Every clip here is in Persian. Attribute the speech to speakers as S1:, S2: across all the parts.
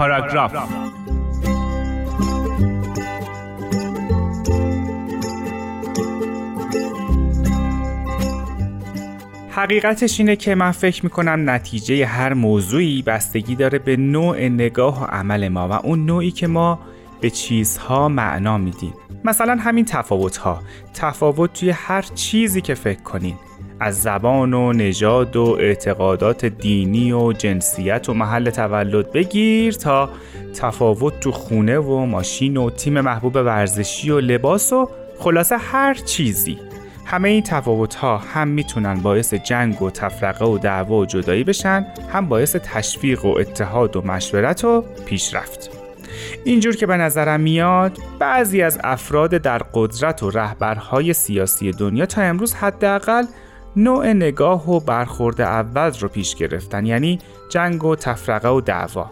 S1: پاراگراف حقیقتش اینه که من فکر می‌کنم نتیجه هر موضوعی بستگی داره به نوع نگاه و عمل ما و اون نوعی که ما به چیزها معنا میدیم. مثلا همین تفاوت ها تفاوت توی هر چیزی که فکر کنین. از زبان و نژاد و اعتقادات دینی و جنسیت و محل تولد بگیر تا تفاوت تو خونه و ماشین و تیم محبوب ورزشی و لباس و خلاصه هر چیزی. همه این تفاوت ها هم می‌تونن باعث جنگ و تفرقه و دعوا و جدایی بشن هم باعث تشویق و اتحاد و مشورت و پیشرفت. اینجور که به نظرم میاد بعضی از افراد در قدرت و رهبرهای سیاسی دنیا تا امروز حداقل نوع نگاه و برخورد اول رو پیش گرفتن یعنی جنگ و تفرقه و دعوا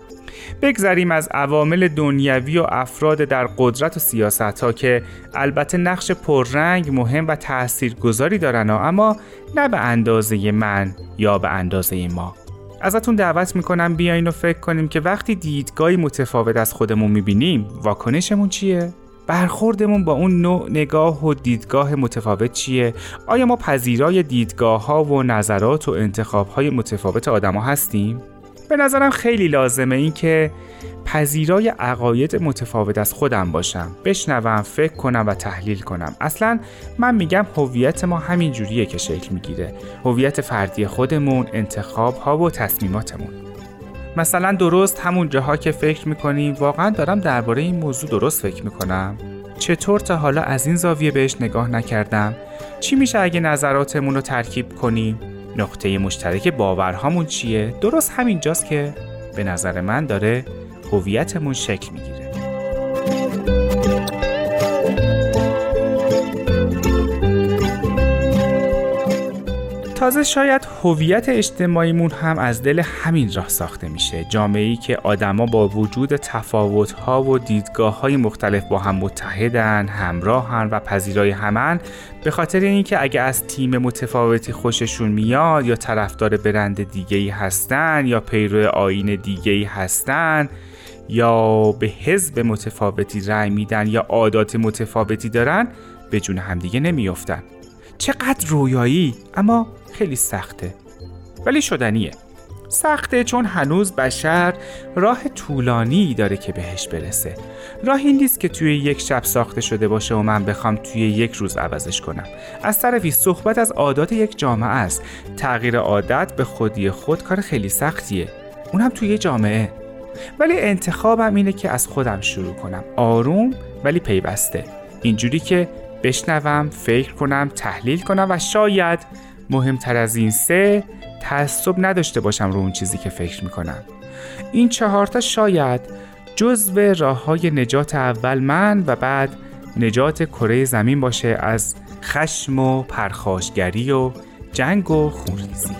S1: بگذریم از عوامل دنیوی و افراد در قدرت و سیاست ها که البته نقش پررنگ مهم و تاثیرگذاری دارن اما نه به اندازه من یا به اندازه ما ازتون دعوت می‌کنم بیاین و فکر کنیم که وقتی دیدگاهی متفاوت از خودمون می‌بینیم واکنشمون چیه؟ برخوردمون با اون نوع نگاه و دیدگاه متفاوت چیه؟ آیا ما پذیرای دیدگاه ها و نظرات و انتخاب های متفاوت آدما هستیم؟ به نظرم خیلی لازمه این که پذیرای عقاید متفاوت از خودم باشم بشنوم فکر کنم و تحلیل کنم اصلا من میگم هویت ما همین جوریه که شکل می‌گیره هویت فردی خودمون انتخاب ها و تصمیماتمون مثلا درست همون جاها که فکر می‌کنیم واقعا دارم درباره این موضوع درست فکر می‌کنم. چطور تا حالا از این زاویه بهش نگاه نکردم؟ چی میشه اگه نظراتمون رو ترکیب کنیم؟ نقطه مشترک باورهامون چیه؟ درست همینجاست که به نظر من داره هویتمون شکل می‌گیره. تازه شاید هویت اجتماعیمون هم از دل همین راه ساخته میشه. جامعه ای که آدما با وجود تفاوت ها و دیدگاه های مختلف با هم متحدن همراهن و پذیرای همن به خاطر اینکه اگه از تیم متفاوتی خوششون میاد یا طرفدار برند دیگه ای هستن یا پیرو آین دیگه ای هستن یا به حزب متفاوتی رأی میدن یا عادات متفاوتی دارن به جون همدیگه نمیافتن. چقدر رویایی اما خیلی سخته. ولی شدنیه. سخته چون هنوز بشر راه طولانی داره که بهش برسه. راه این نیست که توی یک شب ساخته شده باشه و من بخوام توی یک روز عوضش کنم. از طرفی صحبت از عادات یک جامعه است. تغییر عادت به خودی خود کار خیلی سختیه. اونم توی جامعه. ولی انتخابم اینه که از خودم شروع کنم. آروم ولی پیوسته. اینجوری که بشنوم فکر کنم تحلیل کنم و شاید مهمتر از این سه تعصب نداشته باشم رو اون چیزی که فکر می‌کنم. این چهارتا شاید جزو راه های نجات اول من و بعد نجات کره زمین باشه از خشم و پرخاشگری و جنگ و خونریزی.